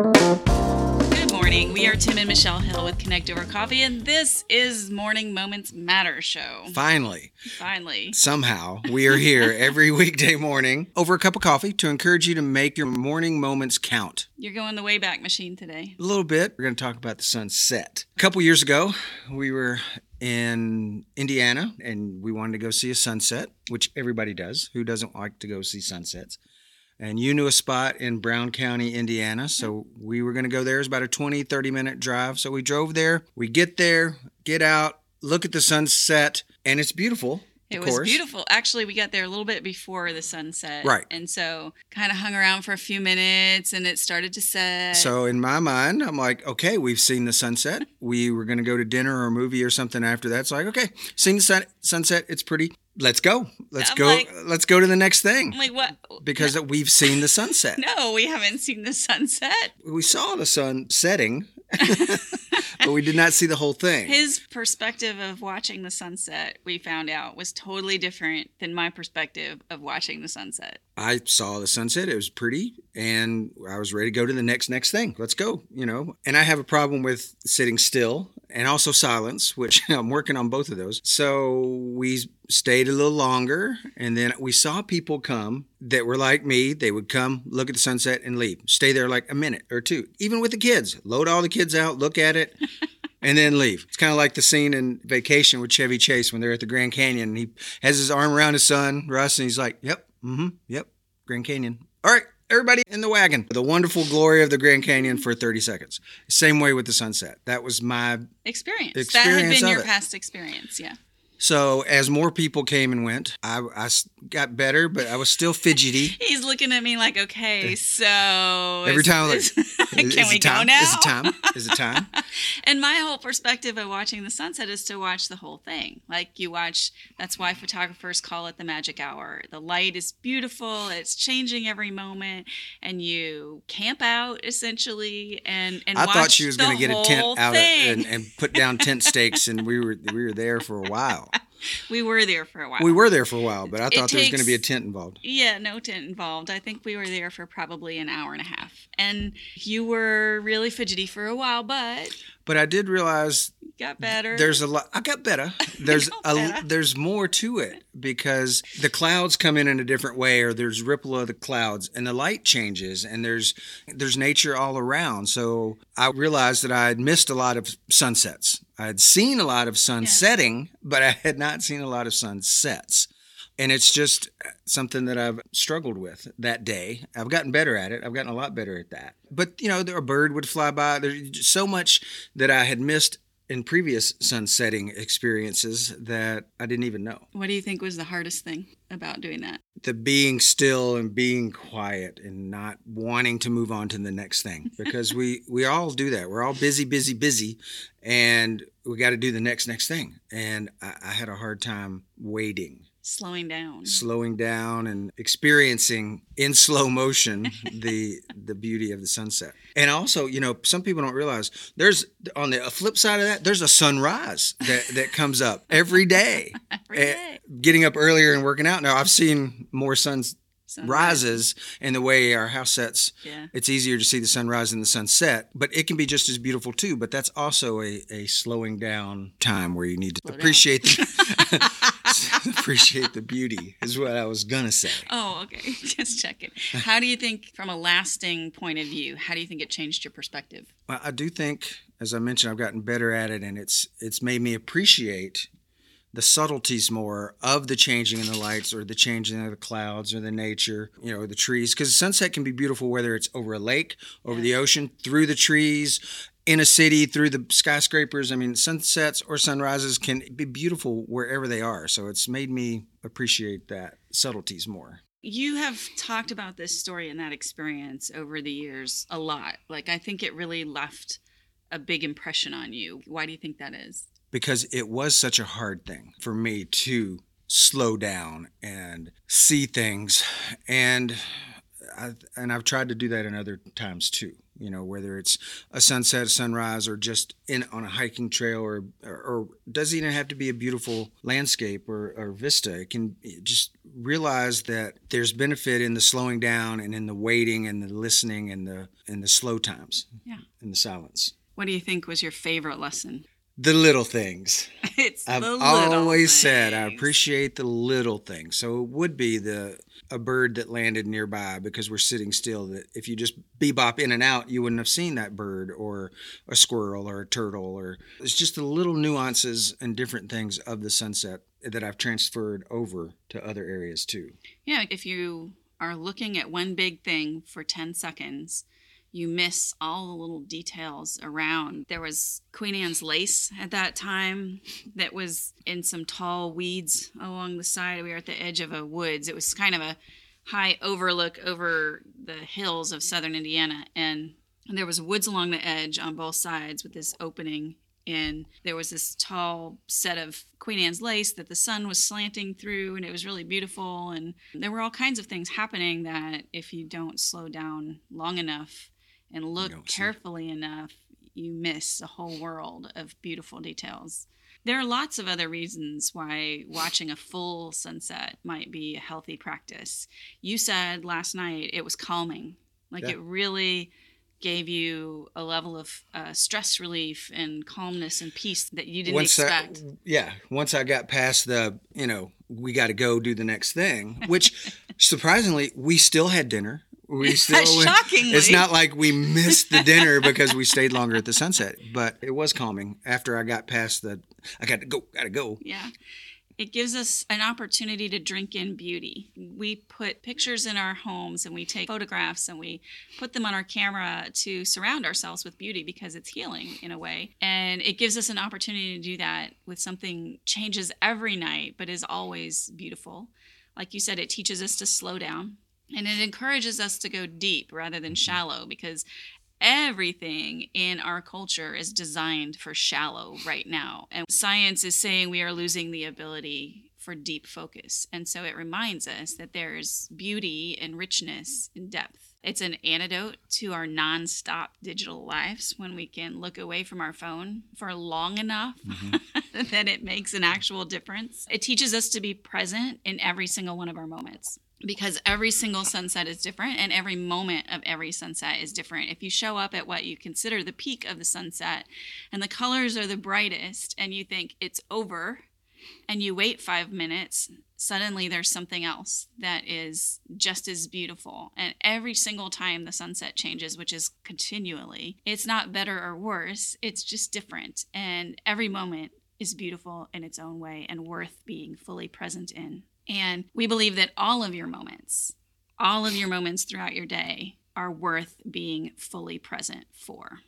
Good morning. We are Tim and Michelle Hill with Connect Over Coffee, and this is Morning Moments Matter show. Finally, Finally. somehow, we are here every weekday morning over a cup of coffee to encourage you to make your morning moments count. You're going the Wayback Machine today. A little bit. We're going to talk about the sunset. A couple years ago, we were in Indiana and we wanted to go see a sunset, which everybody does. Who doesn't like to go see sunsets? And you knew a spot in Brown County, Indiana. So we were going to go there. It's about a 20, 30 minute drive. So we drove there. We get there, get out, look at the sunset, and it's beautiful. It was beautiful. Actually, we got there a little bit before the sunset. Right. And so kind of hung around for a few minutes and it started to set. So in my mind, I'm like, okay, we've seen the sunset. We were going to go to dinner or a movie or something after that. So like, okay, seen the sun- sunset. It's pretty. Let's go. Let's I'm go. like- let's go to the next thing I'm like, what? because we've seen the sunset. No, we haven't seen the sunset. We saw the sun setting, but we did not see the whole thing. His perspective of watching the sunset, we found out, was totally different than my perspective of watching the sunset. I saw the sunset. It was pretty, and I was ready to go to the next next thing. Let's go, you know. And I have a problem with sitting still and also silence, which I'm working on both of those. So we stayed a little longer, and then we saw people come that were like me. They would come, look at the sunset, and leave. Stay there like a minute or two, even with the kids. Load all the kids out, look at it. and then leave. It's kind of like the scene in Vacation with Chevy Chase when they're at the Grand Canyon. And he has his arm around his son, Russ, and he's like, "Yep, mm-hmm, yep, Grand Canyon. All right, everybody in the wagon. The wonderful glory of the Grand Canyon for 30 seconds. Same way with the sunset. That was my Experience. that had been your it. past experience, yeah. So as more people came and went, I got better, but I was still fidgety. He's looking at me like, okay, eh, so Every is- time, I'm like, is, can is we it time? go now? Is it time? Is it time? And my whole perspective of watching the sunset is to watch the whole thing. Like you watch, that's why photographers call it the magic hour. The light is beautiful, it's changing every moment, and you camp out essentially and and I thought she was going to to get a tent out of, and, and put down tent stakes, and we were we were there for a while. we were there for a while. We were there for a while, but I It thought there was going to be a tent involved. Yeah, no tent involved. I think we were there for probably an hour and a half. And you were really fidgety for a while, but But I did realize got better. there's a lot. I got better. There's got a better. there's more to it because the clouds come in in a different way, or there's ripple of the clouds, and the light changes, and there's there's nature all around. So I realized that I had missed a lot of sunsets. I had seen a lot of sun Yeah. setting, but I had not seen a lot of sunsets. And it's just uh, something that I've struggled with that day. I've gotten better at it. I've gotten a lot better at that. But, you know, there, a bird would fly by. There's so much that I had missed in previous sunsetting experiences that I didn't even know. what do you think was the hardest thing about doing that? The being still and being quiet and not wanting to move on to the next thing because we we all do that. We're all busy, busy, busy, and we got to do the next next thing. And I, I had a hard time waiting Slowing down. slowing down and experiencing in slow motion the the beauty of the sunset. And also, you know, some people don't realize there's on the flip side of that, there's a sunrise that that comes up every day. Every Eh. Getting up earlier and working out. Now, I've seen more sunrises Sunrise. in the way our house sets. Yeah. It's easier to see the sunrise and the sunset, but it can be just as beautiful too. But that's also a, a slowing down time where you need to Slow appreciate the, appreciate the beauty is what I was gonna say. Oh, okay. Just checking. How do you think, from a lasting point of view, how do you think it changed your perspective? Well, I do think, as I mentioned, I've gotten better at it, and it's it's made me appreciate the subtleties more of the changing in the lights or the changing of the clouds or the nature, you know, the trees. Because sunset can be beautiful whether it's over a lake, over the ocean, through the trees, in a city, through the skyscrapers. I mean, sunsets or sunrises can be beautiful wherever they are. So it's made me appreciate that subtleties more. You have talked about this story and that experience over the years a lot. Like, I think it really left a big impression on you. Why do you think that is? Because it was such a hard thing for me to slow down and see things and I, and I've tried to do that in other times too You know, whether it's a sunset, a sunrise, or just in on a hiking trail, or or, or doesn't even have to be a beautiful landscape or, or vista. It can just realize that there's benefit in the slowing down and in the waiting and the listening and the and the slow times. Yeah. And the silence. What do you think was your favorite lesson? The little things. it's I've always said I appreciate the little things. So it would be the a bird that landed nearby because we're sitting still. That if you just bebop in and out, you wouldn't have seen that bird or a squirrel or a turtle. Or it's just the little nuances and different things of the sunset that I've transferred over to other areas too. Yeah, if you are looking at one big thing for 10 seconds, you miss all the little details around. There was Queen Anne's lace at that time that was in some tall weeds along the side. We were at the edge of a woods. It was kind of a high overlook over the hills of southern Indiana and there was woods along the edge on both sides with this opening and there was this tall set of Queen Anne's lace that the sun was slanting through, and it was really beautiful. And there were all kinds of things happening that, if you don't slow down long enough and look see. carefully enough, you miss a whole world of beautiful details. There are lots of other reasons why watching a full sunset might be a healthy practice. You said last night it was calming, like Yeah. it really gave you a level of uh, stress relief and calmness and peace that you didn't once expect. I, yeah, once I got past the, you know, we got to go do the next thing, which surprisingly, we still had dinner. We still Shockingly. It's not like we missed the dinner because we stayed longer at the sunset, but it was calming after I got past the I got to go, got to go. Yeah. It gives us an opportunity to drink in beauty. We put pictures in our homes and we take photographs and we put them on our camera to surround ourselves with beauty because it's healing in a way. And it gives us an opportunity to do that with something changes every night but is always beautiful. Like you said, it teaches us to slow down and it encourages us to go deep rather than mm-hmm. shallow because everything in our culture is designed for shallow right now. And science is saying we are losing the ability for deep focus. And so it reminds us that there's beauty and richness and depth. It's an antidote to our nonstop digital lives when we can look away from our phone for long enough mm-hmm. that it makes an actual difference. It teaches us to be present in every single one of our moments because every single sunset is different and every moment of every sunset is different. If you show up at what you consider the peak of the sunset and the colors are the brightest and you think it's over and you wait five minutes, suddenly there's something else that is just as beautiful. And every single time the sunset changes, which is continually, it's not better or worse, it's just different. And every moment is beautiful in its own way and worth being fully present in. And we believe that all of your moments, all of your moments throughout your day, are worth being fully present for.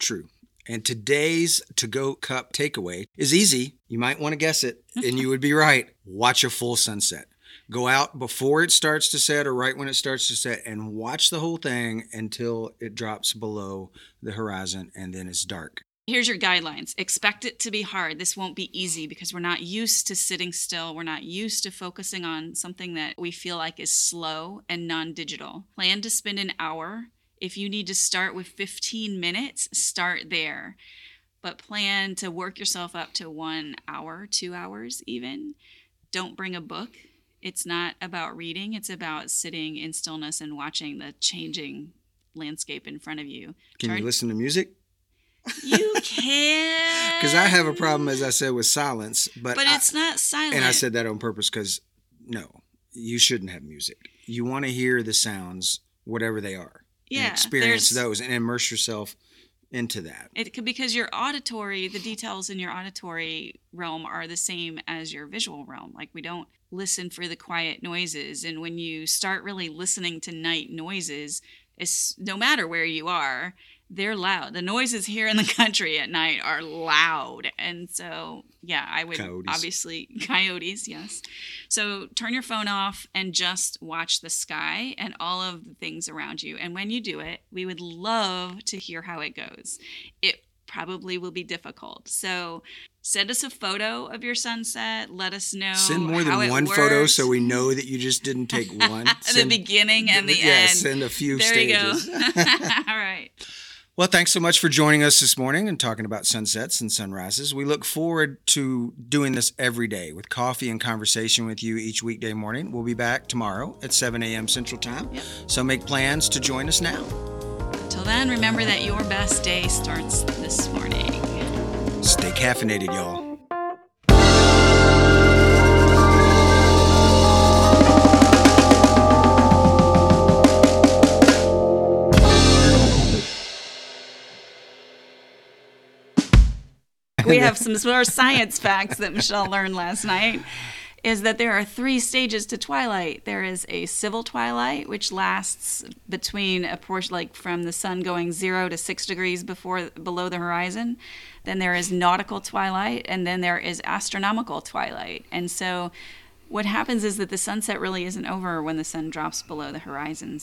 True. And today's to go cup takeaway is easy. You might want to guess it, and you would be right. Watch a full sunset. Go out before it starts to set or right when it starts to set and watch the whole thing until it drops below the horizon and then it's dark. Here's your guidelines. Expect it to be hard. This won't be easy because we're not used to sitting still. We're not used to focusing on something that we feel like is slow and non digital. Plan to spend an hour. If you need to start with 15 minutes, start there. But plan to work yourself up to one hour, two hours even. Don't bring a book. It's not about reading, it's about sitting in stillness and watching the changing landscape in front of you. Can Turn- you listen to music? You can. Because I have a problem, as I said, with silence. But, But I- it's not silent. and I said that on purpose because no, you shouldn't have music. You want to hear the sounds, whatever they are. and yeah, experience those and immerse yourself into that. It could because your auditory, the details in your auditory realm are the same as your visual realm. Like we don't listen for the quiet noises, and when you start really listening to night noises, it's no matter where you are, they're loud. The noises here in the country at night are loud, and so yeah, I would Coyotes. obviously coyotes, yes. So turn your phone off and just watch the sky and all of the things around you. And when you do it, we would love to hear how it goes. It probably will be difficult. So send us a photo of your sunset. Let us know. Send more than one photo so we know that you just didn't take one. the beginning and the yeah, end. send a few there stages. you go. all. Well, thanks so much for joining us this morning and talking about sunsets and sunrises. We look forward to doing this every day with coffee and conversation with you each weekday morning. We'll be back tomorrow at 7 a.m. Central Time. Yep. So make plans to join us now. Till then, remember that your best day starts this morning. Stay caffeinated, y'all. We have some more science facts that Michelle learned last night. Is that there are three stages to twilight? There is a civil twilight, which lasts between a portion, like from the sun going zero to six degrees before below the horizon. Then there is nautical twilight, and then there is astronomical twilight. And so, what happens is that the sunset really isn't over when the sun drops below the horizon.